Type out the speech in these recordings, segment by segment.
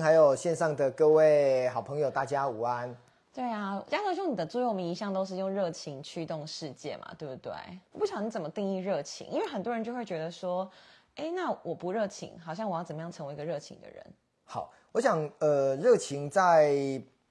还有线上的各位好朋友，大家午安。对啊，嘉德兄，你的座右铭一向都是用热情驱动世界嘛，对不对？我不晓得你怎么定义热情，因为很多人就会觉得说，哎，那我不热情，好像我要怎么样成为一个热情的人？好，我想，呃，热情在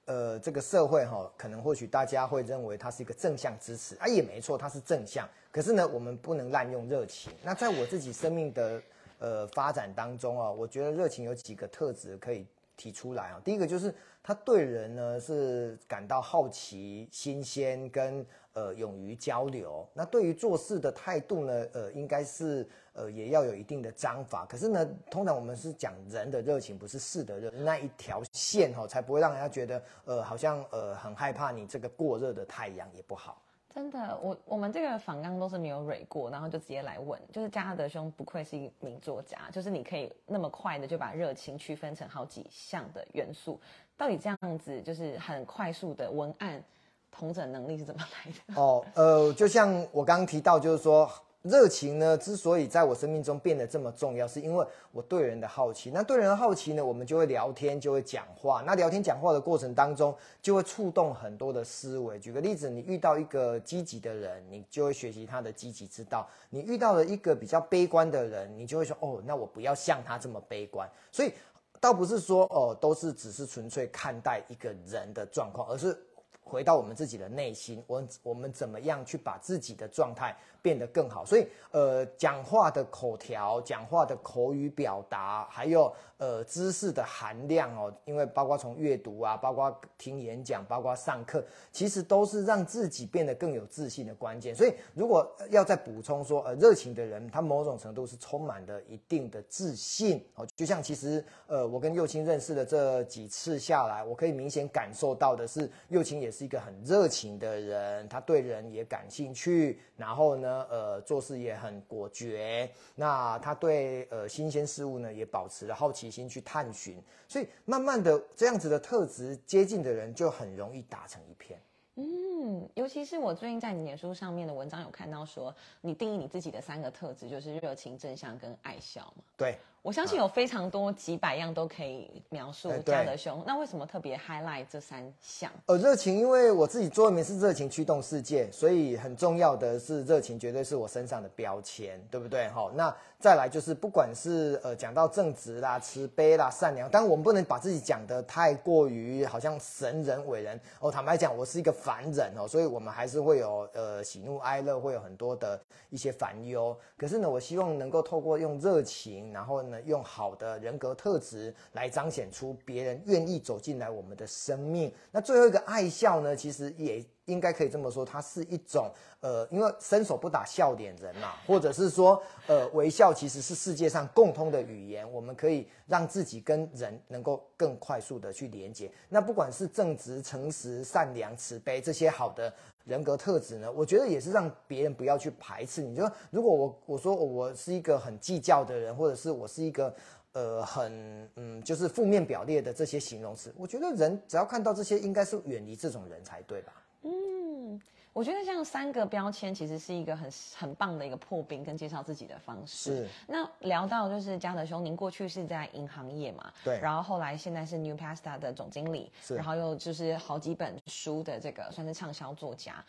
呃这个社会哈，可能或许大家会认为它是一个正向支持，啊，也没错，它是正向。可是呢，我们不能滥用热情。那在我自己生命的呃发展当中啊，我觉得热情有几个特质可以提出来啊。第一个就是他对人呢是感到好奇、新鲜跟呃勇于交流。那对于做事的态度呢，呃，应该是呃也要有一定的章法。可是呢，通常我们是讲人的热情，不是事的热那一条线哈，才不会让人家觉得呃好像呃很害怕你这个过热的太阳也不好。真的，我我们这个访纲都是没有蕊过，然后就直接来问，就是加德兄不愧是一名作家，就是你可以那么快的就把热情区分成好几项的元素，到底这样子就是很快速的文案同整能力是怎么来的？哦，呃，就像我刚刚提到，就是说。热情呢，之所以在我生命中变得这么重要，是因为我对人的好奇。那对人的好奇呢，我们就会聊天，就会讲话。那聊天讲话的过程当中，就会触动很多的思维。举个例子，你遇到一个积极的人，你就会学习他的积极之道；你遇到了一个比较悲观的人，你就会说：哦，那我不要像他这么悲观。所以，倒不是说哦，都是只是纯粹看待一个人的状况，而是回到我们自己的内心，我我们怎么样去把自己的状态。变得更好，所以呃，讲话的口条、讲话的口语表达，还有呃知识的含量哦，因为包括从阅读啊，包括听演讲，包括上课，其实都是让自己变得更有自信的关键。所以如果要再补充说，呃，热情的人，他某种程度是充满了一定的自信哦。就像其实呃，我跟幼青认识的这几次下来，我可以明显感受到的是，幼青也是一个很热情的人，他对人也感兴趣，然后呢。呃，做事也很果决。那他对呃新鲜事物呢，也保持了好奇心去探寻。所以慢慢的，这样子的特质接近的人，就很容易打成一片。嗯，尤其是我最近在你脸书上面的文章有看到说，你定义你自己的三个特质就是热情、正向跟爱笑嘛。对。我相信有非常多几百样都可以描述嘉德兄，那为什么特别 highlight 这三项？呃，热情，因为我自己做的名是热情驱动世界，所以很重要的是热情，绝对是我身上的标签，对不对？好，那再来就是不管是呃讲到正直啦、慈悲啦、善良，当然我们不能把自己讲的太过于好像神人伟人哦。坦白讲，我是一个凡人哦，所以我们还是会有呃喜怒哀乐，会有很多的一些烦忧。可是呢，我希望能够透过用热情，然后呢。用好的人格特质来彰显出别人愿意走进来我们的生命。那最后一个爱笑呢，其实也应该可以这么说，它是一种呃，因为伸手不打笑脸人嘛，或者是说呃，微笑其实是世界上共通的语言，我们可以让自己跟人能够更快速的去连接。那不管是正直、诚实、善良、慈悲这些好的。人格特质呢？我觉得也是让别人不要去排斥你。就如果我我说我是一个很计较的人，或者是我是一个呃很嗯就是负面表列的这些形容词，我觉得人只要看到这些，应该是远离这种人才对吧？嗯。我觉得像三个标签其实是一个很很棒的一个破冰跟介绍自己的方式。是。那聊到就是嘉德兄，您过去是在银行业嘛？对。然后后来现在是 New Pasta 的总经理，是。然后又就是好几本书的这个算是畅销作家，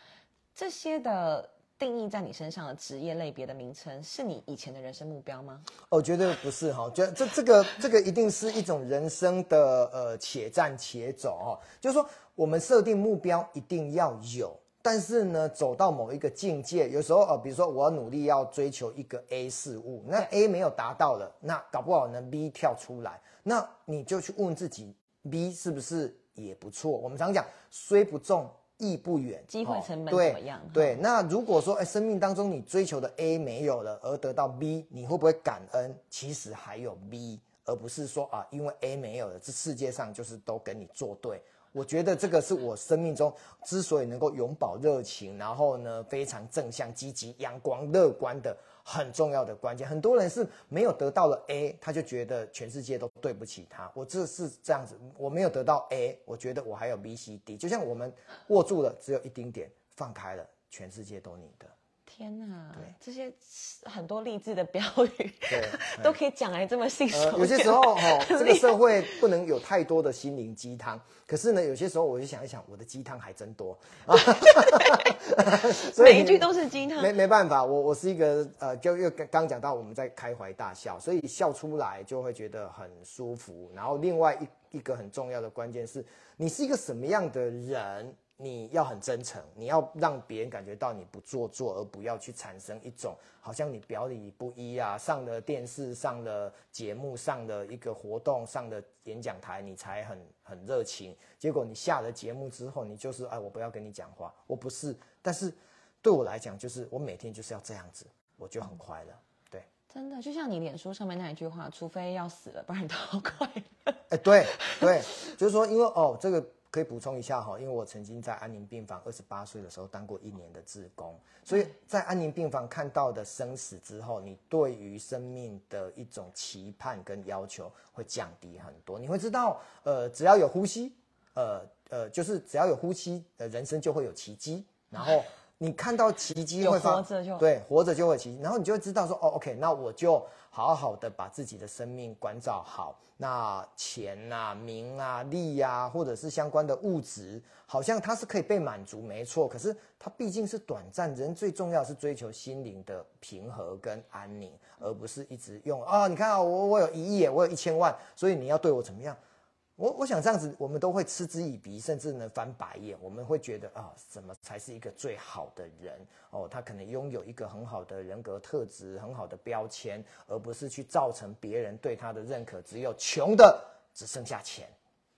这些的定义在你身上的职业类别的名称，是你以前的人生目标吗？哦，绝对不是哈，觉得这这个这个一定是一种人生的呃且战且走哈，就是说我们设定目标一定要有。但是呢，走到某一个境界，有时候呃，比如说我要努力要追求一个 A 事物，那 A 没有达到了，那搞不好呢 B 跳出来，那你就去问自己，B 是不是也不错？我们常讲，虽不中，亦不远，机会成本怎么样？对，那如果说哎，生命当中你追求的 A 没有了，而得到 B，你会不会感恩？其实还有 B，而不是说啊，因为 A 没有了，这世界上就是都跟你作对。我觉得这个是我生命中之所以能够永葆热情，然后呢非常正向、积极、阳光、乐观的很重要的关键。很多人是没有得到了 A，他就觉得全世界都对不起他。我这是这样子，我没有得到 A，我觉得我还有 B、C、D。就像我们握住了只有一丁点，放开了，全世界都你的。天哪对，这些很多励志的标语对，都可以讲来这么信手呃，有些时候 哦，这个社会不能有太多的心灵鸡汤。可是呢，有些时候我就想一想，我的鸡汤还真多啊。所每一句都是鸡汤没没办法，我我是一个呃，就又刚刚讲到我们在开怀大笑，所以笑出来就会觉得很舒服。然后另外一一个很重要的关键是，你是一个什么样的人，你要很真诚，你要让别人感觉到你不做作，而不要去产生一种好像你表里不一啊，上了电视、上了节目、上了一个活动、上了演讲台，你才很很热情。结果你下了节目之后，你就是哎，我不要跟你讲话，我不是。但是对我来讲，就是我每天就是要这样子，我就很快乐。对，真的就像你脸书上面那一句话，除非要死了，不然都好快乐。哎，对对，就是说，因为哦，这个可以补充一下哈，因为我曾经在安宁病房二十八岁的时候当过一年的志工，所以在安宁病房看到的生死之后，你对于生命的一种期盼跟要求会降低很多。你会知道，呃，只要有呼吸，呃呃，就是只要有呼吸，呃，人生就会有奇迹。然后你看到奇迹会发活着就对，活着就会奇迹，然后你就会知道说，哦，OK，那我就好好的把自己的生命关照好。那钱啊、名啊、利啊，或者是相关的物质，好像它是可以被满足，没错。可是它毕竟是短暂，人最重要是追求心灵的平和跟安宁，而不是一直用啊，你看啊，我我有一亿，我有一千万，所以你要对我怎么样？我我想这样子，我们都会嗤之以鼻，甚至呢翻白眼。我们会觉得啊，什么才是一个最好的人？哦，他可能拥有一个很好的人格特质，很好的标签，而不是去造成别人对他的认可。只有穷的只剩下钱，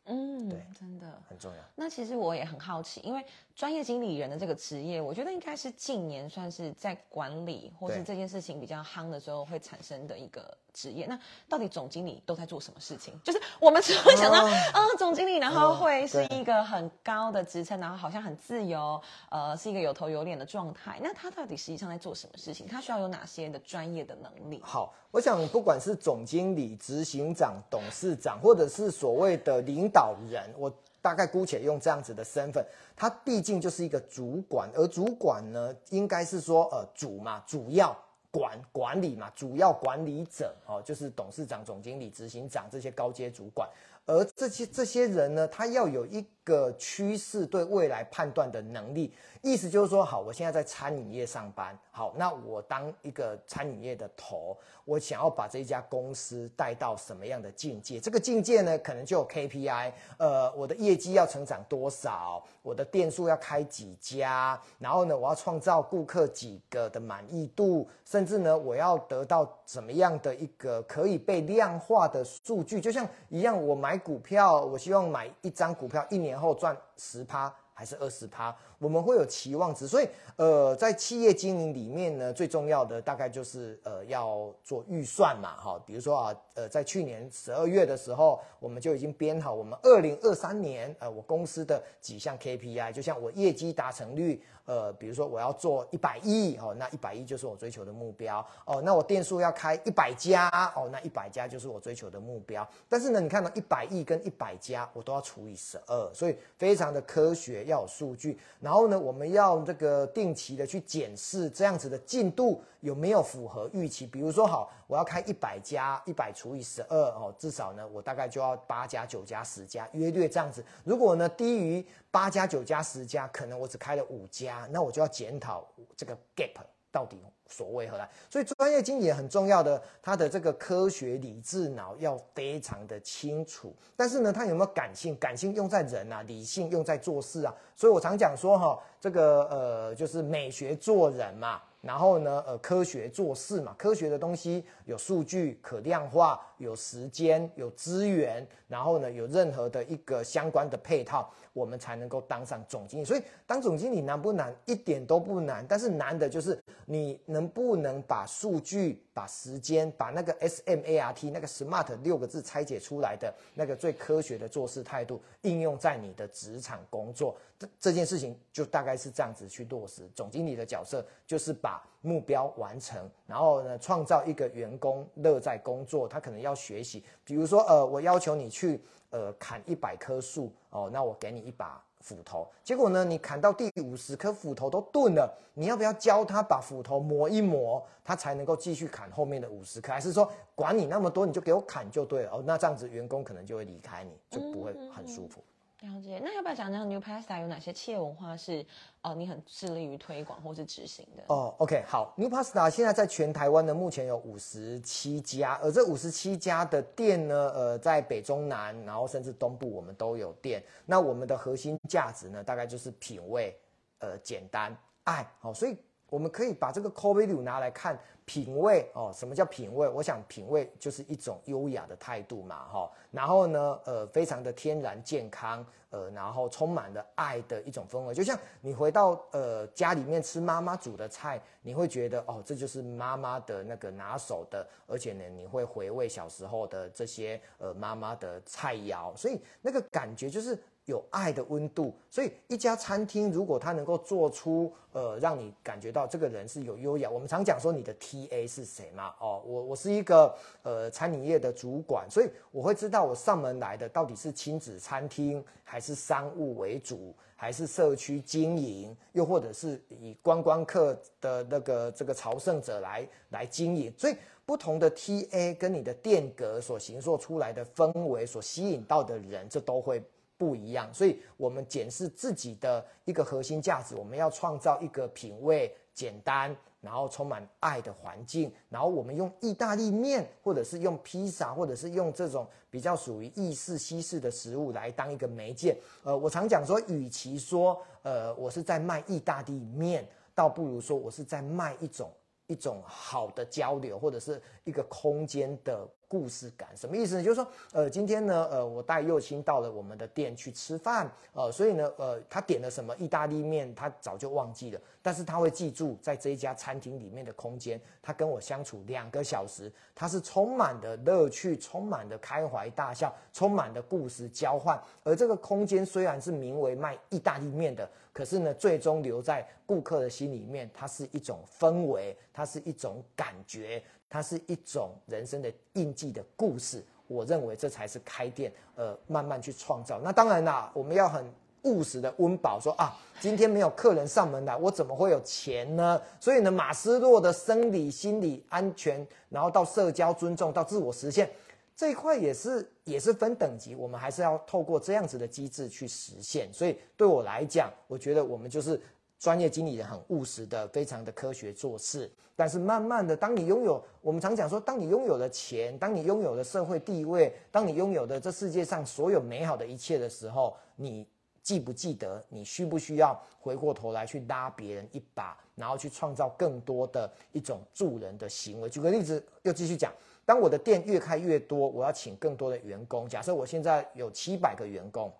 嗯，对真的。很重要。那其实我也很好奇，因为专业经理人的这个职业，我觉得应该是近年算是在管理或是对这件事情比较夯的时候会产生的一个职业。那到底总经理都在做什么事情？就是我们 只会想到，哦啊、总经理，然后会是一个很高的职称，然后好像很自由，呃，是一个有头有脸的状态。那他到底实际上在做什么事情？他需要有哪些的专业的能力？好，我想不管是总经理、执行长、董事长，或者是所谓的领导人，我大概姑且用这样子的身份，他毕竟就是一个主管，而主管呢，应该是说呃主嘛，主要管管理嘛，主要管理者哦，就是董事长、总经理、执行长这些高阶主管。而这些这些人呢，他要有一个趋势对未来判断的能力。意思就是说，好，我现在在餐饮业上班，好，那我当一个餐饮业的头，我想要把这一家公司带到什么样的境界？这个境界呢，可能就有 KPI，呃，我的业绩要成长多少，我的店数要开几家，然后呢，我要创造顾客几个的满意度，甚至呢，我要得到怎么样的一个可以被量化的数据？就像一样，我买股票，我希望买一张股票一年后赚十趴。还是二十趴，我们会有期望值，所以呃，在企业经营里面呢，最重要的大概就是呃要做预算嘛，哈，比如说啊，呃，在去年十二月的时候，我们就已经编好我们二零二三年呃我公司的几项 KPI，就像我业绩达成率，呃，比如说我要做一百亿哦，那一百亿就是我追求的目标哦，那我店数要开一百家哦，那一百家就是我追求的目标。但是呢，你看到一百亿跟一百家，我都要除以十二，所以非常的科学，要有数据。然后呢，我们要这个定期的去检视这样子的进度有没有符合预期。比如说，好，我要开一百家，一百除以十二哦，至少呢，我大概就要八家、九家、十家，约略这样子。如果呢低于八家、九家、十家，可能我只开了五家，那我就要检讨这个 gap 到底所谓何来。所以专业经理很重要的，他的这个科学理智脑要非常的清楚。但是呢，他有没有感性？感性用在人啊，理性用在做事啊。所以我常讲说哈，这个呃就是美学做人嘛。然后呢，呃，科学做事嘛，科学的东西有数据可量化，有时间，有资源，然后呢，有任何的一个相关的配套，我们才能够当上总经理。所以当总经理难不难？一点都不难，但是难的就是你能不能把数据、把时间、把那个 S M A R T 那个 SMART 六个字拆解出来的那个最科学的做事态度，应用在你的职场工作。这这件事情就大概是这样子去落实。总经理的角色就是把目标完成，然后呢，创造一个员工乐在工作。他可能要学习，比如说，呃，我要求你去呃砍一百棵树哦，那我给你一把斧头。结果呢，你砍到第五十颗斧头都钝了，你要不要教他把斧头磨一磨，他才能够继续砍后面的五十颗？还是说管你那么多，你就给我砍就对了？哦，那这样子员工可能就会离开你，就不会很舒服。了解，那要不要讲讲 New Pasta 有哪些企业文化是呃你很致力于推广或是执行的？哦，OK，好，New Pasta 现在在全台湾呢，目前有五十七家，而这五十七家的店呢，呃，在北中南，然后甚至东部我们都有店。那我们的核心价值呢，大概就是品味，呃，简单，爱，好，所以我们可以把这个 Core Value 拿来看。品味哦，什么叫品味？我想品味就是一种优雅的态度嘛，哈。然后呢，呃，非常的天然健康，呃，然后充满了爱的一种氛围。就像你回到呃家里面吃妈妈煮的菜，你会觉得哦，这就是妈妈的那个拿手的，而且呢，你会回味小时候的这些呃妈妈的菜肴，所以那个感觉就是。有爱的温度，所以一家餐厅如果它能够做出呃，让你感觉到这个人是有优雅。我们常讲说你的 T A 是谁嘛？哦，我我是一个呃餐饮业的主管，所以我会知道我上门来的到底是亲子餐厅，还是商务为主，还是社区经营，又或者是以观光客的那个这个朝圣者来来经营。所以不同的 T A 跟你的店格所形塑出来的氛围，所吸引到的人，这都会。不一样，所以我们检视自己的一个核心价值，我们要创造一个品味简单，然后充满爱的环境。然后我们用意大利面，或者是用披萨，或者是用这种比较属于意式西式的食物来当一个媒介。呃，我常讲说，与其说呃我是在卖意大利面，倒不如说我是在卖一种一种好的交流，或者是一个空间的。故事感什么意思呢？就是说，呃，今天呢，呃，我带幼青到了我们的店去吃饭，呃，所以呢，呃，他点了什么意大利面，他早就忘记了，但是他会记住在这一家餐厅里面的空间，他跟我相处两个小时，他是充满的乐趣，充满的开怀大笑，充满的故事交换。而这个空间虽然是名为卖意大利面的，可是呢，最终留在顾客的心里面，它是一种氛围，它是一种感觉。它是一种人生的印记的故事，我认为这才是开店，呃，慢慢去创造。那当然啦，我们要很务实的温饱，说啊，今天没有客人上门来，我怎么会有钱呢？所以呢，马斯洛的生理、心理安全，然后到社交尊重，到自我实现这一块也是也是分等级，我们还是要透过这样子的机制去实现。所以对我来讲，我觉得我们就是。专业经理人很务实的，非常的科学做事。但是慢慢的，当你拥有，我们常讲说，当你拥有了钱，当你拥有了社会地位，当你拥有的这世界上所有美好的一切的时候，你记不记得，你需不需要回过头来去拉别人一把，然后去创造更多的一种助人的行为？举个例子，又继续讲，当我的店越开越多，我要请更多的员工。假设我现在有七百个员工，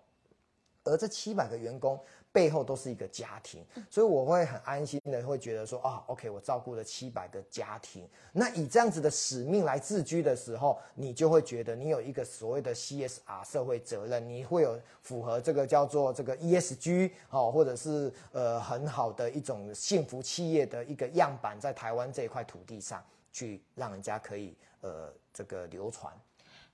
而这七百个员工。背后都是一个家庭，所以我会很安心的，会觉得说啊，OK，我照顾了七百个家庭。那以这样子的使命来自居的时候，你就会觉得你有一个所谓的 CSR 社会责任，你会有符合这个叫做这个 ESG 哦，或者是呃很好的一种幸福企业的一个样板，在台湾这一块土地上去让人家可以呃这个流传。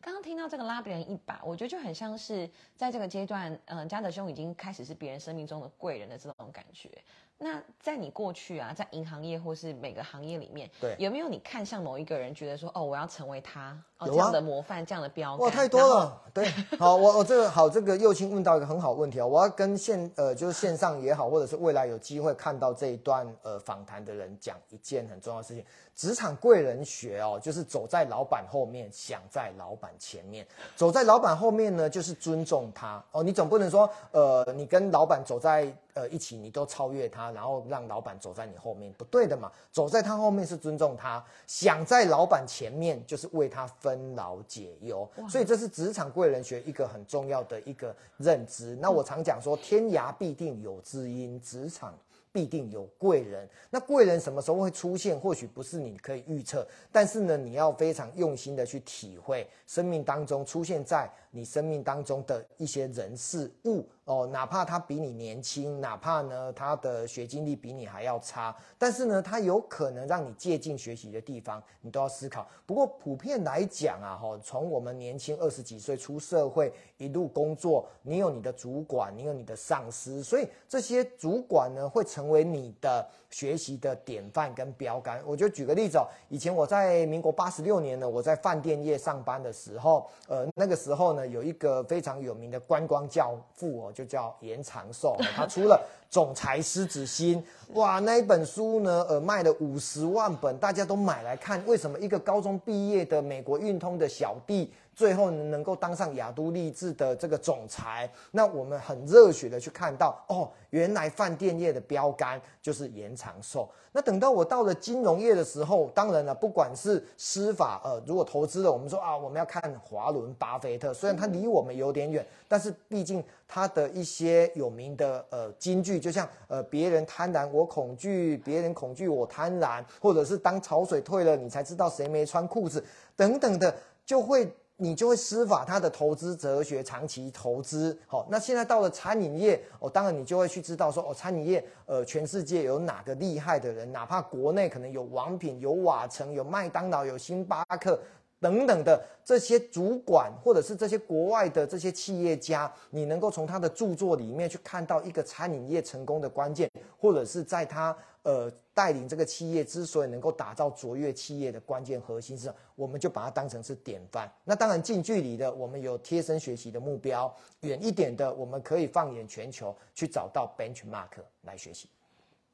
刚刚听到这个拉别人一把，我觉得就很像是在这个阶段，嗯，嘉德兄已经开始是别人生命中的贵人的这种感觉。那在你过去啊，在银行业或是每个行业里面，对，有没有你看向某一个人，觉得说，哦，我要成为他，哦，这样的模范，这样的标杆？哇，太多了。对，好，我我这个好，这个右青问到一个很好问题啊，我要跟线呃，就是线上也好，或者是未来有机会看到这一段呃访谈的人讲一件很重要的事情。职场贵人学哦，就是走在老板后面，想在老板前面。走在老板后面呢，就是尊重他哦。你总不能说，呃，你跟老板走在呃一起，你都超越他，然后让老板走在你后面，不对的嘛。走在他后面是尊重他，想在老板前面就是为他分劳解忧。所以这是职场贵人学一个很重要的一个认知。那我常讲说，天涯必定有知音，职场。必定有贵人，那贵人什么时候会出现？或许不是你可以预测，但是呢，你要非常用心的去体会生命当中出现在你生命当中的一些人事物，哦，哪怕他比你年轻，哪怕呢他的学经历比你还要差，但是呢，他有可能让你借鉴学习的地方，你都要思考。不过普遍来讲啊，哈，从我们年轻二十几岁出社会，一路工作，你有你的主管，你有你的上司，所以这些主管呢会成为你的学习的典范跟标杆。我就举个例子哦，以前我在民国八十六年呢，我在饭店业上班的时候，呃，那个时候呢有一个非常有名的观光教父哦。就叫延长寿，他出了《总裁狮子心》，哇，那一本书呢，呃，卖了五十万本，大家都买来看。为什么一个高中毕业的美国运通的小弟？最后能够当上雅都励志的这个总裁，那我们很热血的去看到哦，原来饭店业的标杆就是延长寿。那等到我到了金融业的时候，当然了，不管是司法，呃，如果投资的，我们说啊，我们要看华伦巴菲特，虽然他离我们有点远，但是毕竟他的一些有名的呃金句，就像呃别人贪婪我恐惧，别人恐惧我贪婪，或者是当潮水退了，你才知道谁没穿裤子等等的，就会。你就会施法他的投资哲学，长期投资。好，那现在到了餐饮业，哦，当然你就会去知道说，哦，餐饮业，呃，全世界有哪个厉害的人？哪怕国内可能有王品、有瓦城、有麦当劳、有星巴克。等等的这些主管，或者是这些国外的这些企业家，你能够从他的著作里面去看到一个餐饮业成功的关键，或者是在他呃带领这个企业之所以能够打造卓越企业的关键核心是，我们就把它当成是典范。那当然近距离的，我们有贴身学习的目标；远一点的，我们可以放眼全球去找到 benchmark 来学习。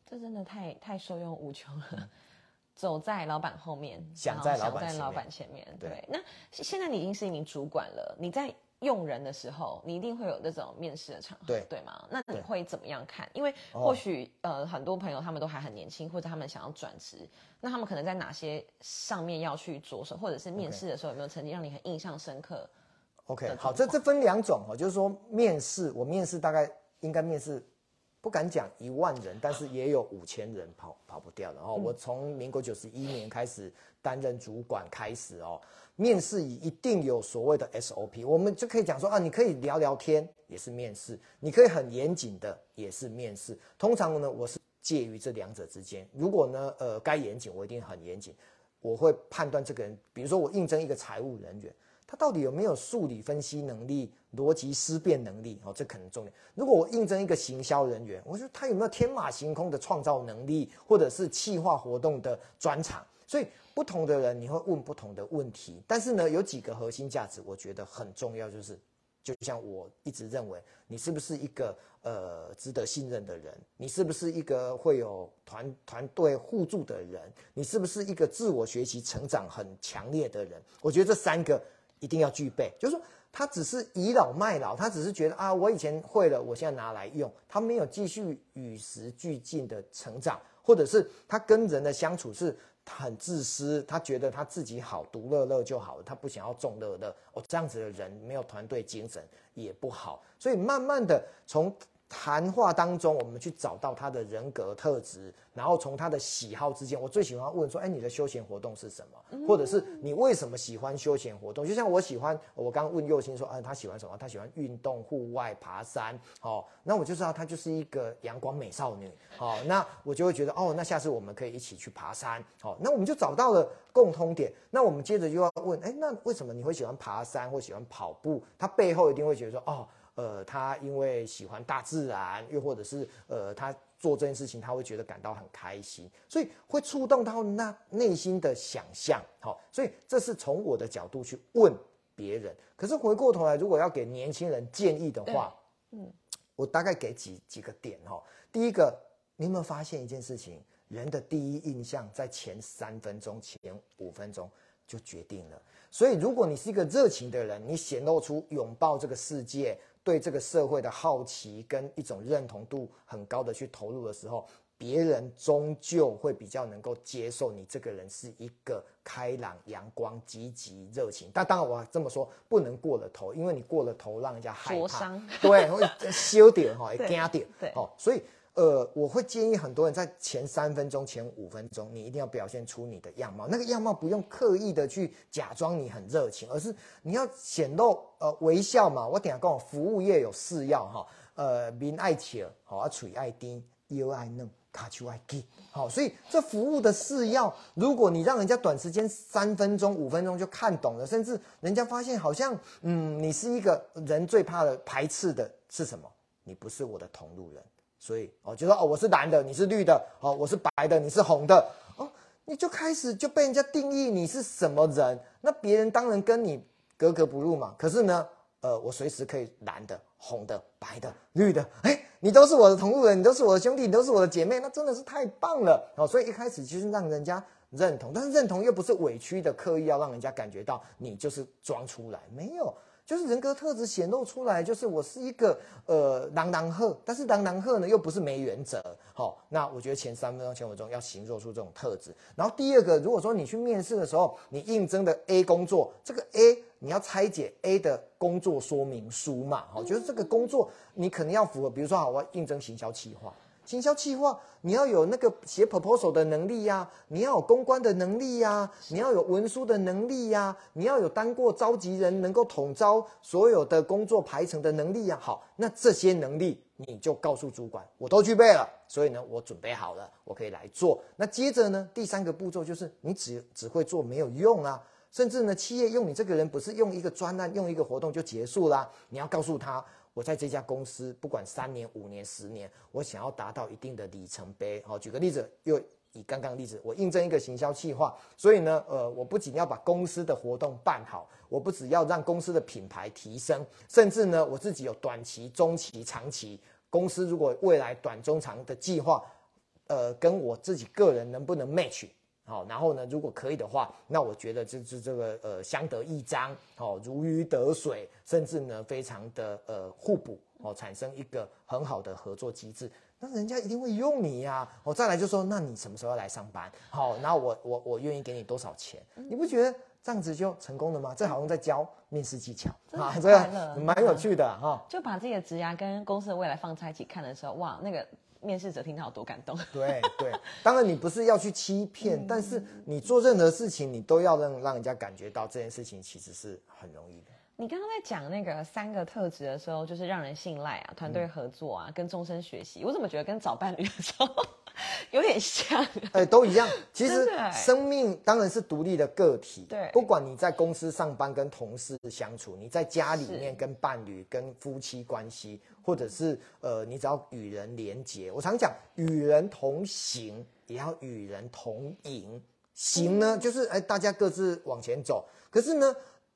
这真的太太受用无穷了。走在老板后面，想在老板前面。对，那现在你已经是一名主管了，你在用人的时候，你一定会有那种面试的场合，对对吗？那你会怎么样看？因为或许呃，很多朋友他们都还很年轻，或者他们想要转职，那他们可能在哪些上面要去着手，或者是面试的时候有没有曾经让你很印象深刻？OK，好，这这分两种哦，就是说面试，我面试大概应该面试。不敢讲一万人，但是也有五千人跑跑不掉的哦。我从民国九十一年开始担任主管开始哦，面试一定有所谓的 SOP，我们就可以讲说啊，你可以聊聊天也是面试，你可以很严谨的也是面试。通常呢，我是介于这两者之间。如果呢，呃，该严谨我一定很严谨，我会判断这个人，比如说我应征一个财务人员。他到底有没有数理分析能力、逻辑思辨能力？哦，这可能重点。如果我应征一个行销人员，我说他有没有天马行空的创造能力，或者是企划活动的专长？所以不同的人你会问不同的问题。但是呢，有几个核心价值，我觉得很重要，就是就像我一直认为，你是不是一个呃值得信任的人？你是不是一个会有团团队互助的人？你是不是一个自我学习成长很强烈的人？我觉得这三个。一定要具备，就是说他只是倚老卖老，他只是觉得啊，我以前会了，我现在拿来用，他没有继续与时俱进的成长，或者是他跟人的相处是很自私，他觉得他自己好，独乐乐就好了，他不想要众乐乐。哦，这样子的人没有团队精神也不好，所以慢慢的从。谈话当中，我们去找到他的人格特质，然后从他的喜好之间，我最喜欢问说：“哎，你的休闲活动是什么？或者是你为什么喜欢休闲活动？”就像我喜欢，我刚刚问佑星说：“啊，他喜欢什么？他喜欢运动、户外、爬山。”哦，那我就知道他就是一个阳光美少女。好，那我就会觉得哦，那下次我们可以一起去爬山。好，那我们就找到了共通点。那我们接着就要问：哎，那为什么你会喜欢爬山或喜欢跑步？他背后一定会觉得说：哦。呃，他因为喜欢大自然，又或者是呃，他做这件事情，他会觉得感到很开心，所以会触动到那内心的想象。好，所以这是从我的角度去问别人。可是回过头来，如果要给年轻人建议的话，嗯，我大概给几几个点哈。第一个，你有没有发现一件事情？人的第一印象在前三分钟、前五分钟就决定了。所以，如果你是一个热情的人，你显露出拥抱这个世界。对这个社会的好奇跟一种认同度很高的去投入的时候，别人终究会比较能够接受你这个人是一个开朗、阳光、积极、热情。但当然，我这么说不能过了头，因为你过了头，让人家害怕，对，会羞点哈，惊点，对，哦，所以。呃，我会建议很多人在前三分钟、前五分钟，你一定要表现出你的样貌。那个样貌不用刻意的去假装你很热情，而是你要显露呃微笑嘛。我等下跟我服务业有四要哈，呃面爱笑，好啊嘴爱甜，腰爱嫩，卡手爱紧，好，所以这服务的四要，如果你让人家短时间三分钟、五分钟就看懂了，甚至人家发现好像，嗯，你是一个人最怕的排斥的是什么？你不是我的同路人，所以哦，就说哦，我是蓝的，你是绿的，哦，我是白的，你是红的，哦，你就开始就被人家定义你是什么人，那别人当然跟你格格不入嘛。可是呢，呃，我随时可以蓝的、红的、白的、绿的，哎，你都是我的同路人，你都是我的兄弟，你都是我的姐妹，那真的是太棒了哦。所以一开始就是让人家认同，但是认同又不是委屈的，刻意要让人家感觉到你就是装出来，没有。就是人格特质显露出来，就是我是一个呃狼狼鹤，但是狼狼鹤呢又不是没原则，好，那我觉得前三分钟、前五分钟要形若出这种特质。然后第二个，如果说你去面试的时候，你应征的 A 工作，这个 A 你要拆解 A 的工作说明书嘛，好，就是这个工作你可能要符合，比如说好，我要应征行销企划。行销企划，你要有那个写 proposal 的能力呀，你要有公关的能力呀，你要有文书的能力呀，你要有当过召集人，能够统招所有的工作排程的能力呀。好，那这些能力你就告诉主管，我都具备了，所以呢，我准备好了，我可以来做。那接着呢，第三个步骤就是你只只会做没有用啊，甚至呢，企业用你这个人不是用一个专案，用一个活动就结束啦，你要告诉他。我在这家公司，不管三年、五年、十年，我想要达到一定的里程碑。好，举个例子，又以刚刚例子，我应征一个行销计划，所以呢，呃，我不仅要把公司的活动办好，我不只要让公司的品牌提升，甚至呢，我自己有短期、中期、长期。公司如果未来短、中、长的计划，呃，跟我自己个人能不能 match？好，然后呢，如果可以的话，那我觉得这这这个呃相得益彰，哦，如鱼得水，甚至呢非常的呃互补，哦，产生一个很好的合作机制，那人家一定会用你呀。哦，再来就说，那你什么时候要来上班？好，那我我我愿意给你多少钱？你不觉得这样子就成功了吗？这好像在教面试技巧啊，这个蛮有趣的哈。就把自己的职涯跟公司的未来放在一起看的时候，哇，那个。面试者听到有多感动。对对，当然你不是要去欺骗，但是你做任何事情，你都要让让人家感觉到这件事情其实是很容易的。你刚刚在讲那个三个特质的时候，就是让人信赖啊，团队合作啊，跟终身学习。我怎么觉得跟找伴侣的时候 有点像？哎，都一样。其实生命当然是独立的个体。对，不管你在公司上班跟同事相处，你在家里面跟伴侣、跟夫妻关系，或者是呃，你只要与人连结。我常讲，与人同行也要与人同赢。行呢，就是哎，大家各自往前走。可是呢？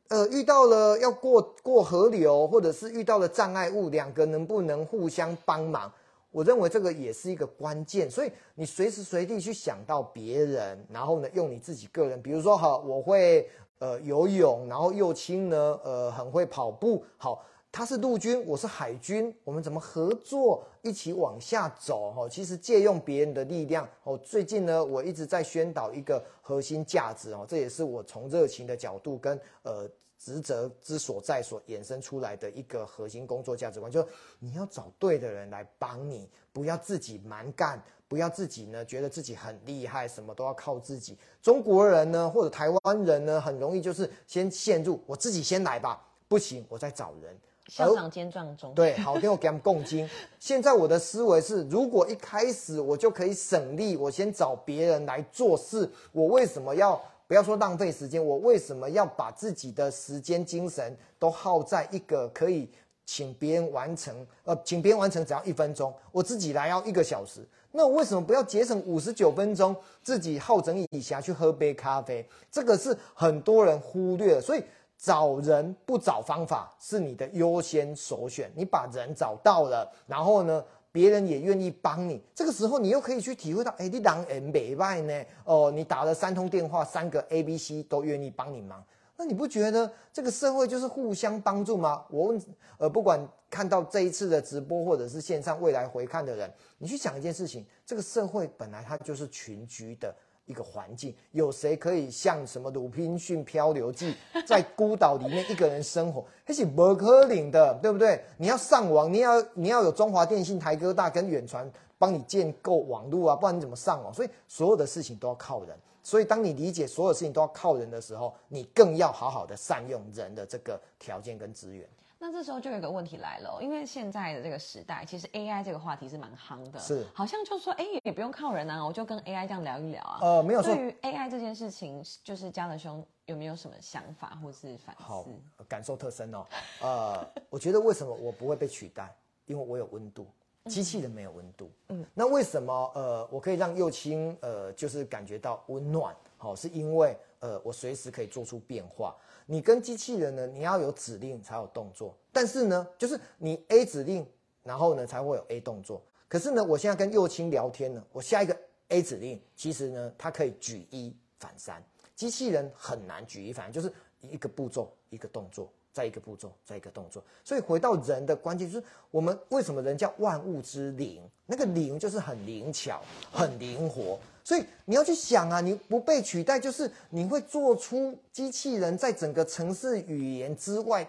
呃，遇到了要过过河流，或者是遇到了障碍物，两个能不能互相帮忙？我认为这个也是一个关键。所以你随时随地去想到别人，然后呢，用你自己个人，比如说，哈，我会呃游泳，然后右青呢，呃，很会跑步，好。他是陆军，我是海军，我们怎么合作一起往下走？哈，其实借用别人的力量。哦，最近呢，我一直在宣导一个核心价值哦，这也是我从热情的角度跟呃职责之所在所衍生出来的一个核心工作价值观，就是你要找对的人来帮你，不要自己蛮干，不要自己呢觉得自己很厉害，什么都要靠自己。中国人呢，或者台湾人呢，很容易就是先陷入我自己先来吧，不行，我再找人。校长兼撞中，对，好，听我给他们共金。现在我的思维是，如果一开始我就可以省力，我先找别人来做事，我为什么要不要说浪费时间？我为什么要把自己的时间、精神都耗在一个可以请别人完成？呃，请别人完成只要一分钟，我自己来要一个小时，那我为什么不要节省五十九分钟，自己好整以暇去喝杯咖啡？这个是很多人忽略，所以。找人不找方法是你的优先首选。你把人找到了，然后呢，别人也愿意帮你。这个时候，你又可以去体会到，哎，你当人美外呢？哦，你打了三通电话，三个 A、B、C 都愿意帮你忙。那你不觉得这个社会就是互相帮助吗？我问，呃，不管看到这一次的直播，或者是线上未来回看的人，你去想一件事情：这个社会本来它就是群居的。一个环境，有谁可以像什么《鲁滨逊漂流记》在孤岛里面一个人生活？那是不可能的，对不对？你要上网，你要你要有中华电信、台哥大跟远传帮你建构网络啊，不然你怎么上网？所以所有的事情都要靠人。所以当你理解所有事情都要靠人的时候，你更要好好的善用人的这个条件跟资源。那这时候就有一个问题来了，因为现在的这个时代，其实 AI 这个话题是蛮夯的，是好像就说，哎，也不用靠人啊，我就跟 AI 这样聊一聊啊。呃，没有错对。于 AI 这件事情，就是嘉德兄有没有什么想法或是反好思？，感受特深哦。呃，我觉得为什么我不会被取代？因为我有温度，机器人没有温度。嗯，那为什么呃我可以让幼青呃就是感觉到温暖？好、是因为呃我随时可以做出变化。你跟机器人呢，你要有指令才有动作，但是呢，就是你 A 指令，然后呢才会有 A 动作。可是呢，我现在跟幼青聊天呢，我下一个 A 指令，其实呢，它可以举一反三。机器人很难举一反三，就是一个步骤一个动作，再一个步骤再一个动作。所以回到人的关键，就是我们为什么人叫万物之灵？那个灵就是很灵巧、很灵活。所以你要去想啊，你不被取代，就是你会做出机器人在整个城市语言之外，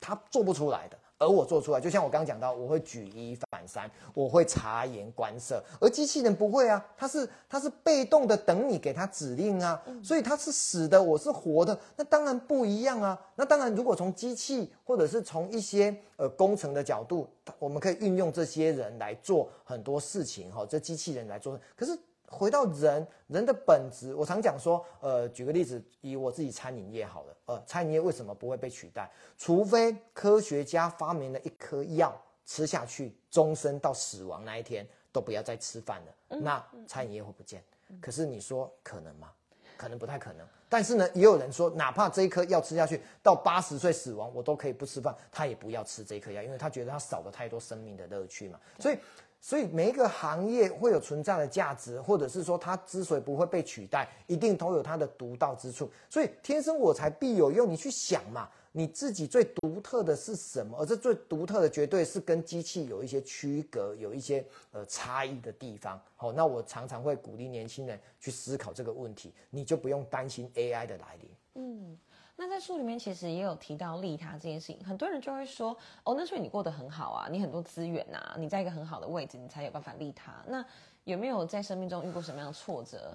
它做不出来的。而我做出来，就像我刚刚讲到，我会举一反三，我会察言观色，而机器人不会啊，它是它是被动的等你给它指令啊，所以它是死的，我是活的，那当然不一样啊。那当然，如果从机器或者是从一些呃工程的角度，我们可以运用这些人来做很多事情哈，这机器人来做，可是。回到人人的本质，我常讲说，呃，举个例子，以我自己餐饮业好了，呃，餐饮业为什么不会被取代？除非科学家发明了一颗药，吃下去终身到死亡那一天都不要再吃饭了，那餐饮业会不见。可是你说可能吗？可能不太可能。但是呢，也有人说，哪怕这一颗药吃下去到八十岁死亡，我都可以不吃饭，他也不要吃这一颗药，因为他觉得他少了太多生命的乐趣嘛。所以。所以每一个行业会有存在的价值，或者是说它之所以不会被取代，一定都有它的独到之处。所以天生我材必有用，你去想嘛，你自己最独特的是什么？而这最独特的绝对是跟机器有一些区隔，有一些呃差异的地方。好，那我常常会鼓励年轻人去思考这个问题，你就不用担心 AI 的来临。嗯，那在书里面其实也有提到利他这件事情，很多人就会说，哦，那所以你过得很好啊，你很多资源啊、你在一个很好的位置，你才有办法利他。那有没有在生命中遇过什么样的挫折，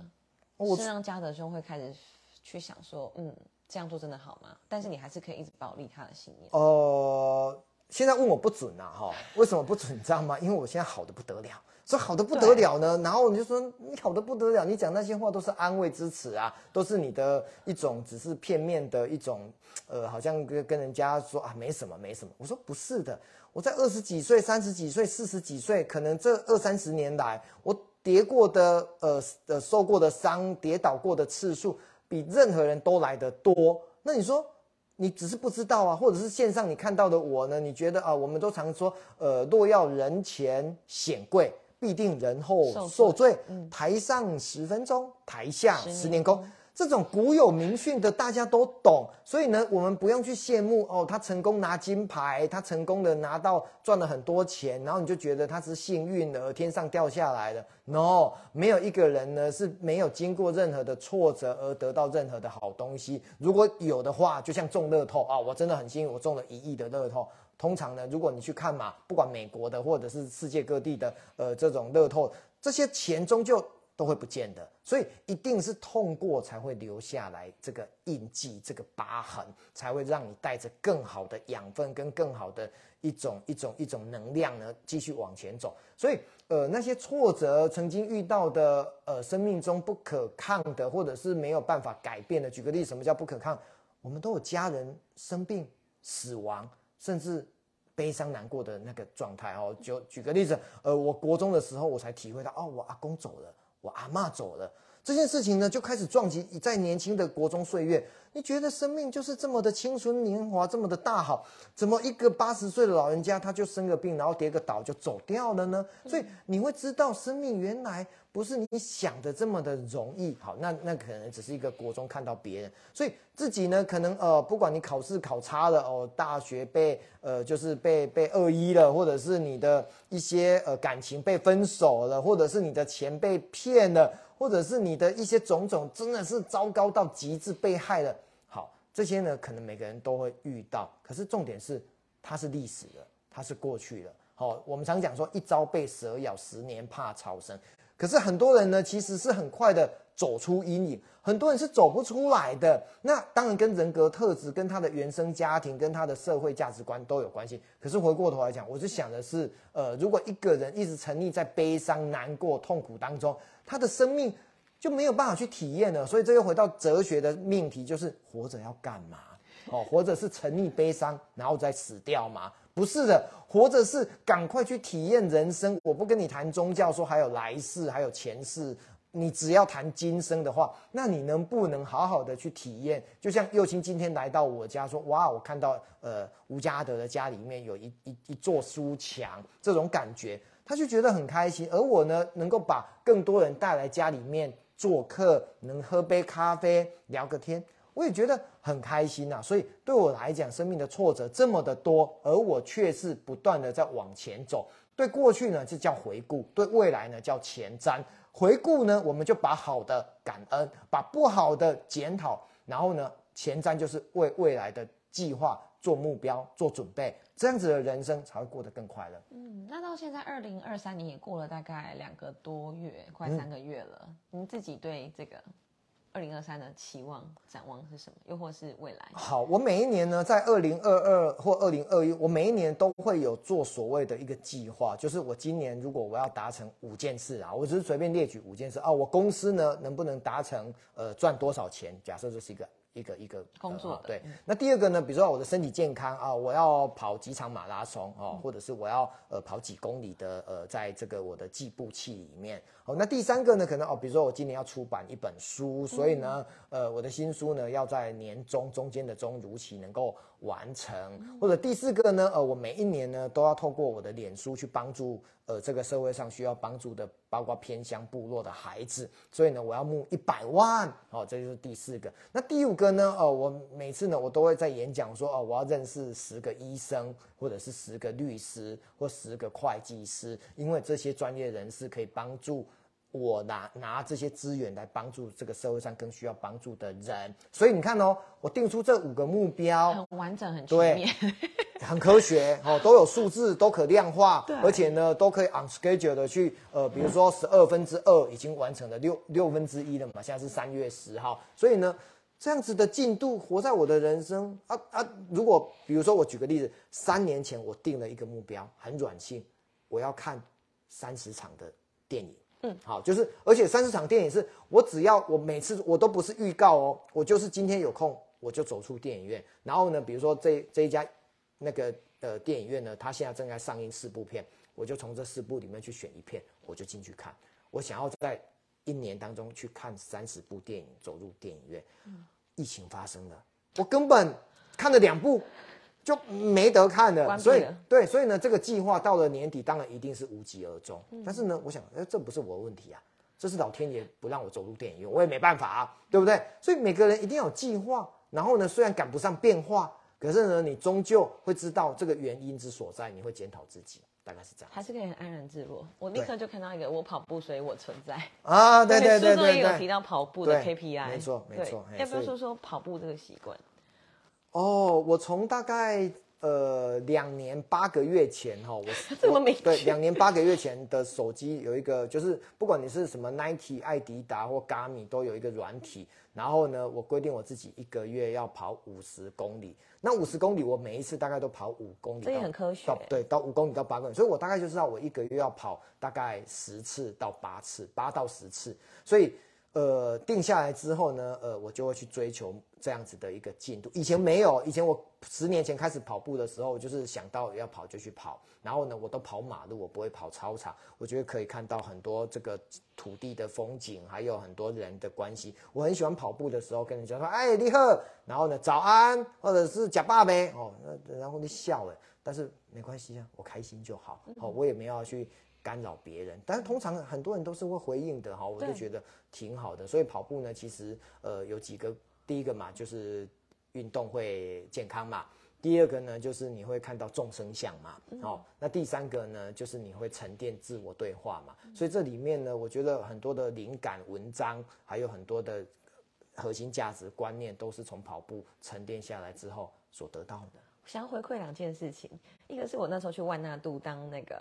我是让嘉德兄会开始去想说，嗯，这样做真的好吗？但是你还是可以一直保利他的信念。呃，现在问我不准啊，哈，为什么不准？你知道吗？因为我现在好的不得了，说好的不得了呢，然后你就说你好的不得了，你讲那些话都是安慰支持啊，都是你的一种只是片面的一种，呃，好像跟跟人家说啊没什么没什么。我说不是的，我在二十几岁、三十几岁、四十几岁，可能这二三十年来，我跌过的呃呃受过的伤、跌倒过的次数，比任何人都来得多。那你说？你只是不知道啊，或者是线上你看到的我呢？你觉得啊，我们都常说，呃，若要人前显贵，必定人后受受罪。嗯台上十分钟，台下十年十年功。这种古有名训的大家都懂，所以呢，我们不用去羡慕哦，他成功拿金牌，他成功的拿到赚了很多钱，然后你就觉得他是幸运的，天上掉下来的。No，没有一个人呢是没有经过任何的挫折而得到任何的好东西。如果有的话，就像中乐透啊，我真的很幸运，我中了一亿的乐透。通常呢，如果你去看嘛，不管美国的或者是世界各地的呃这种乐透，这些钱终究都会不见的，所以一定是痛过才会留下来这个印记、这个疤痕，才会让你带着更好的养分跟更好的一种一种一种能量呢，继续往前走。所以呃，那些挫折曾经遇到的呃生命中不可抗的，或者是没有办法改变的，举个例，什么叫不可抗？我们都有家人生病、死亡，甚至悲伤难过的那个状态哦。就举个例子，呃，我国中的时候，我才体会到，哦，我阿公走了，我阿嬷走了，这件事情呢，就开始撞击在年轻的国中岁月。你觉得生命就是这么的青春年华，这么的大好，怎么一个八十岁的老人家他就生个病，然后跌个倒就走掉了呢？所以你会知道，生命原来不是你想的这么的容易。好，那那可能只是一个国中看到别人，所以自己呢，可能呃，不管你考试考差了哦，大学被呃就是被被恶意了，或者是你的一些呃感情被分手了，或者是你的钱被骗了。或者是你的一些种种真的是糟糕到极致，被害了。好，这些呢，可能每个人都会遇到。可是重点是，它是历史的，它是过去的。好，我们常讲说，一朝被蛇咬，十年怕草绳。可是很多人呢，其实是很快的走出阴影。很多人是走不出来的，那当然跟人格特质、跟他的原生家庭、跟他的社会价值观都有关系。可是回过头来讲，我是想的是，呃，如果一个人一直沉溺在悲伤、难过、痛苦当中，他的生命就没有办法去体验了。所以这又回到哲学的命题，就是活着要干嘛？哦，活着是沉溺悲伤，然后再死掉吗？不是的，活着是赶快去体验人生。我不跟你谈宗教，说还有来世，还有前世。你只要谈今生的话，那你能不能好好的去体验？就像右青今天来到我家，说哇，我看到呃吴家德的家里面有一一一座书墙，这种感觉，他就觉得很开心。而我呢，能够把更多人带来家里面做客，能喝杯咖啡聊个天，我也觉得很开心呐。所以对我来讲，生命的挫折这么的多，而我却是不断的在往前走。对过去呢，就叫回顾；对未来呢，叫前瞻。回顾呢，我们就把好的感恩，把不好的检讨，然后呢，前瞻就是为未来的计划做目标、做准备，这样子的人生才会过得更快乐。嗯，那到现在二零二三年也过了大概两个多月，快三个月了，您自己对这个？二零二三的期望展望是什么？又或是未来？好，我每一年呢，在二零二二或二零二一，我每一年都会有做所谓的一个计划，就是我今年如果我要达成五件事啊，我只是随便列举五件事啊，我公司呢能不能达成呃赚多少钱？假设这是一个。一个一个工作对，那第二个呢？比如说我的身体健康啊，我要跑几场马拉松哦，或者是我要呃跑几公里的呃，在这个我的计步器里面。好，那第三个呢？可能哦，比如说我今年要出版一本书，所以呢，呃，我的新书呢要在年中中间的中如期能够完成。或者第四个呢？呃，我每一年呢都要透过我的脸书去帮助。呃，这个社会上需要帮助的，包括偏乡部落的孩子，所以呢，我要募一百万，哦，这就是第四个。那第五个呢？呃，我每次呢，我都会在演讲说，哦，我要认识十个医生，或者是十个律师，或十个会计师，因为这些专业人士可以帮助我拿拿这些资源来帮助这个社会上更需要帮助的人。所以你看哦，我定出这五个目标，很完整，很全面。很科学哦，都有数字，都可量化，而且呢，都可以 on schedule 的去呃，比如说十二分之二已经完成了六六分之一了嘛，现在是三月十号，所以呢，这样子的进度活在我的人生啊啊！如果比如说我举个例子，三年前我定了一个目标，很软性，我要看三十场的电影，嗯，好，就是而且三十场电影是我只要我每次我都不是预告哦，我就是今天有空我就走出电影院，然后呢，比如说这这一家。那个呃电影院呢，它现在正在上映四部片，我就从这四部里面去选一片，我就进去看。我想要在一年当中去看三十部电影，走入电影院。嗯疫情发生了，我根本看了两部就没得看了。所以对，所以呢，这个计划到了年底，当然一定是无疾而终。但是呢，我想，哎，这不是我的问题啊，这是老天爷不让我走入电影院，我也没办法啊，对不对？所以每个人一定要有计划。然后呢，虽然赶不上变化。可是呢，你终究会知道这个原因之所在，你会检讨自己，大概是这样。还是可以很安然自若。我立刻就看到一个，我跑步，所以我存在啊。对对对对对。书中也有提到跑步的 KPI，没错没错。要不要说说跑步这个习惯？哦，我从大概。呃，两年八个月前哈，我 这么没对，两年八个月前的手机有一个，就是不管你是什么 Nike、艾迪达或 Garmin，都有一个软体。然后呢，我规定我自己一个月要跑五十公里。那五十公里，我每一次大概都跑五公里，这也很科学。对，到五公里到八公里，所以我大概就知道我一个月要跑大概十次到八次，八到十次。所以。呃，定下来之后呢，呃，我就会去追求这样子的一个进度。以前没有，以前我十年前开始跑步的时候，就是想到要跑就去跑。然后呢，我都跑马路，我不会跑操场。我觉得可以看到很多这个土地的风景，还有很多人的关系。我很喜欢跑步的时候跟人家说：“哎，你好。”然后呢，早安，或者是假爸呗。哦，那然后你笑了，但是没关系啊，我开心就好。好，我也没有去。干扰别人，但是通常很多人都是会回应的哈，我就觉得挺好的。所以跑步呢，其实呃有几个，第一个嘛就是运动会健康嘛，第二个呢就是你会看到众生相嘛，哦，那第三个呢就是你会沉淀自我对话嘛。所以这里面呢，我觉得很多的灵感文章，还有很多的核心价值观念，都是从跑步沉淀下来之后所得到的。想要回馈两件事情，一个是我那时候去万纳度当那个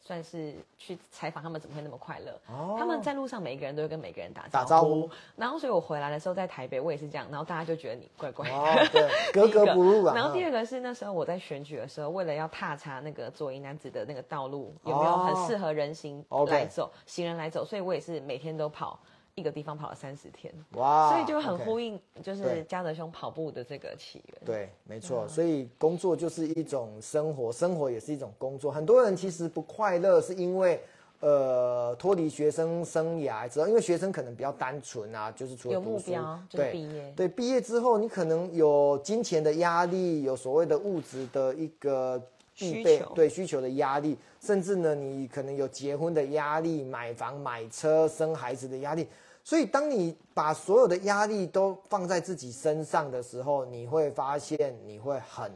算是去采访他们怎么会那么快乐，哦他们在路上每一个人都会跟每个人打打招呼，然后所以我回来的时候在台北我也是这样，然后大家就觉得你怪怪的。哦，对，格格不入啊。然后第嗯二个是那时候我在选举的时候，为了要踏查那个左营男子的那个道路有没有很适合人行来走、行人来走，所以我也是每天都跑一个地方跑了三十天，哇，所以就很呼应就是对嘉德兄跑步的这个起源。对，没错，所以工作就是一种生活，生活也是一种工作。很多人其实不快乐，是因为呃脱离学生生涯之后，因为学生可能比较单纯啊，就是除了有目读书标就是对毕业对，毕业之后你可能有金钱的压力，有所谓的物质的一个需求对需求的压力，甚至呢，你可能有结婚的压力、买房、买车、生孩子的压力。所以，当你把所有的压力都放在自己身上的时候，你会发现你会很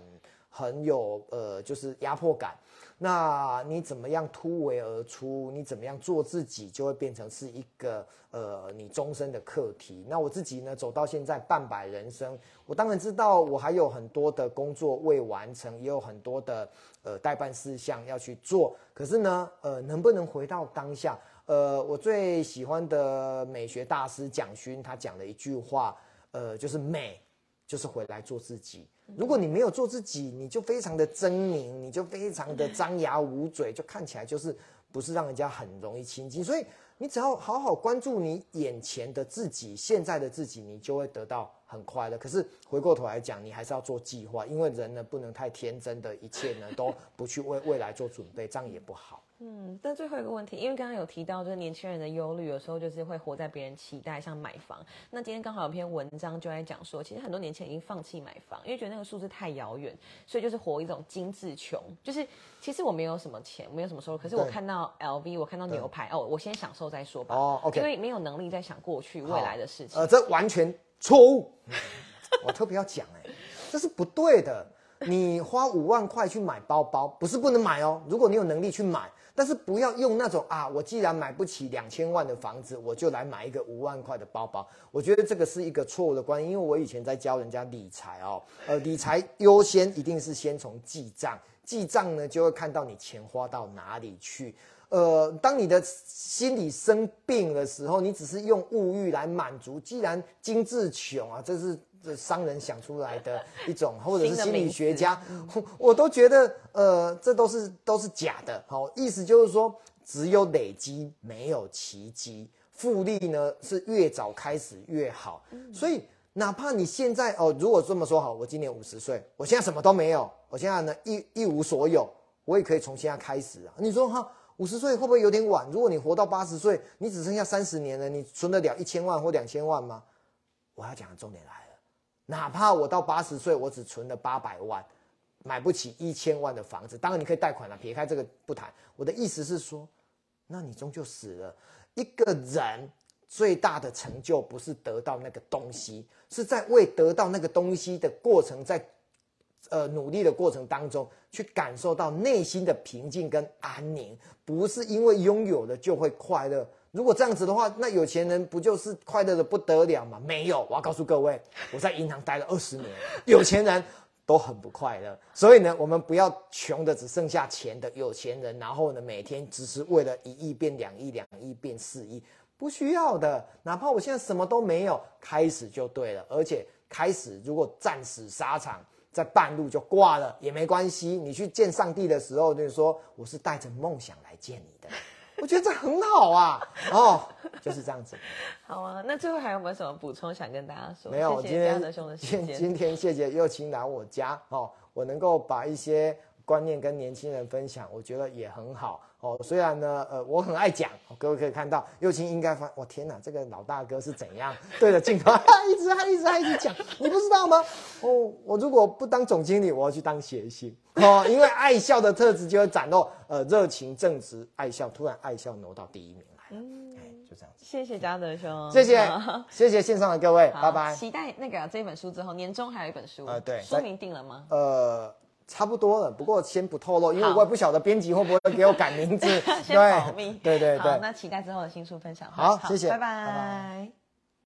很有呃，就是压迫感。那你怎么样突围而出？你怎么样做自己，就会变成是一个呃你终身的课题。那我自己呢，走到现在半百人生，我当然知道我还有很多的工作未完成，也有很多的呃代办事项要去做。可是呢，呃，能不能回到当下？呃，我最喜欢的美学大师蒋勋，他讲了一句话，呃，就是美就是回来做自己。如果你没有做自己，你就非常的狰狞，你就非常的张牙舞嘴，就看起来就是不是让人家很容易亲近。所以你只要好好关注你眼前的自己，现在的自己，你就会得到很快乐。可是回过头来讲，你还是要做计划，因为人呢不能太天真的，一切呢都不去为未来做准备，这样也不好。嗯，但最后一个问题，因为刚刚有提到，就是年轻人的忧虑，有时候就是会活在别人期待，像买房。那今天刚好有篇文章就在讲说，其实很多年轻人已经放弃买房，因为觉得那个数字太遥远，所以就是活一种精致穷。就是其实我没有什么钱，没有什么收入，可是我看到 LV，我看到牛排，哦，我先享受再说吧。哦，OK 因为没有能力在想过去未来的事情。呃，这完全错误。我特别要讲，哎，这是不对的。你花五万块去买包包，不是不能买哦。如果你有能力去买，但是不要用那种啊，我既然买不起两千万的房子，我就来买一个五万块的包包。我觉得这个是一个错误的观念，因为我以前在教人家理财哦，呃，理财优先一定是先从记账，记账呢就会看到你钱花到哪里去。呃，当你的心理生病的时候，你只是用物欲来满足，既然精致穷啊，这是这商人想出来的 一种，或者是心理学家，我都觉得呃，这都是都是假的。好、意思就是说，只有累积，没有奇迹。复利呢是越早开始越好，所以哪怕你现在哦，如果这么说好，我今年五十岁，我现在什么都没有，我现在呢一一无所有，我也可以从现在开始啊。你说哈，五十岁会不会有点晚？如果你活到八十岁，你只剩下三十年了，你存得了一千万或两千万吗？我要讲的重点来了，哪怕我到八十岁，我只存了八百万，买不起一千万的房子，当然你可以贷款了，撇开这个不谈。我的意思是说，那你终究死了。一个人最大的成就不是得到那个东西，是在为得到那个东西的过程，在呃努力的过程当中，去感受到内心的平静跟安宁，不是因为拥有了就会快乐。如果这样子的话，那有钱人不就是快乐的不得了吗？没有，我要告诉各位，我在银行待了二十年，有钱人都很不快乐。所以呢，我们不要穷的只剩下钱的有钱人，然后呢，每天只是为了一亿变两亿，两亿变四亿，不需要的。哪怕我现在什么都没有，开始就对了。而且开始如果战死沙场，在半路就挂了也没关系。你去见上帝的时候，就是说我是带着梦想来见你的。我觉得这很好啊，哦，就是这样子。好啊，那最后还有没有什么补充想跟大家说？没有，谢今天今间。今天谢谢又青来我家哦，我能够把一些观念跟年轻人分享，我觉得也很好哦。虽然呢，呃，我很爱讲，哦各位可以看到右青应该发，我天哪，这个老大哥是怎样 对着镜头 一直还一直还一直讲，你不知道吗？哦，我如果不当总经理，我要去当谐星哦，因为爱笑的特质就会展露，呃，热情正直爱笑，突然爱笑挪到第一名来了，哎，就这样子。谢谢嘉德兄，谢谢好，谢谢线上的各位，拜拜。期待那个这本书之后，年终还有一本书，呃对书名定了吗？呃，差不多了，不过先不透露，因为我也不晓得编辑会不会给我改名字。先保密。对对对好，对，那期待之后的新书分享好。好谢谢拜拜拜拜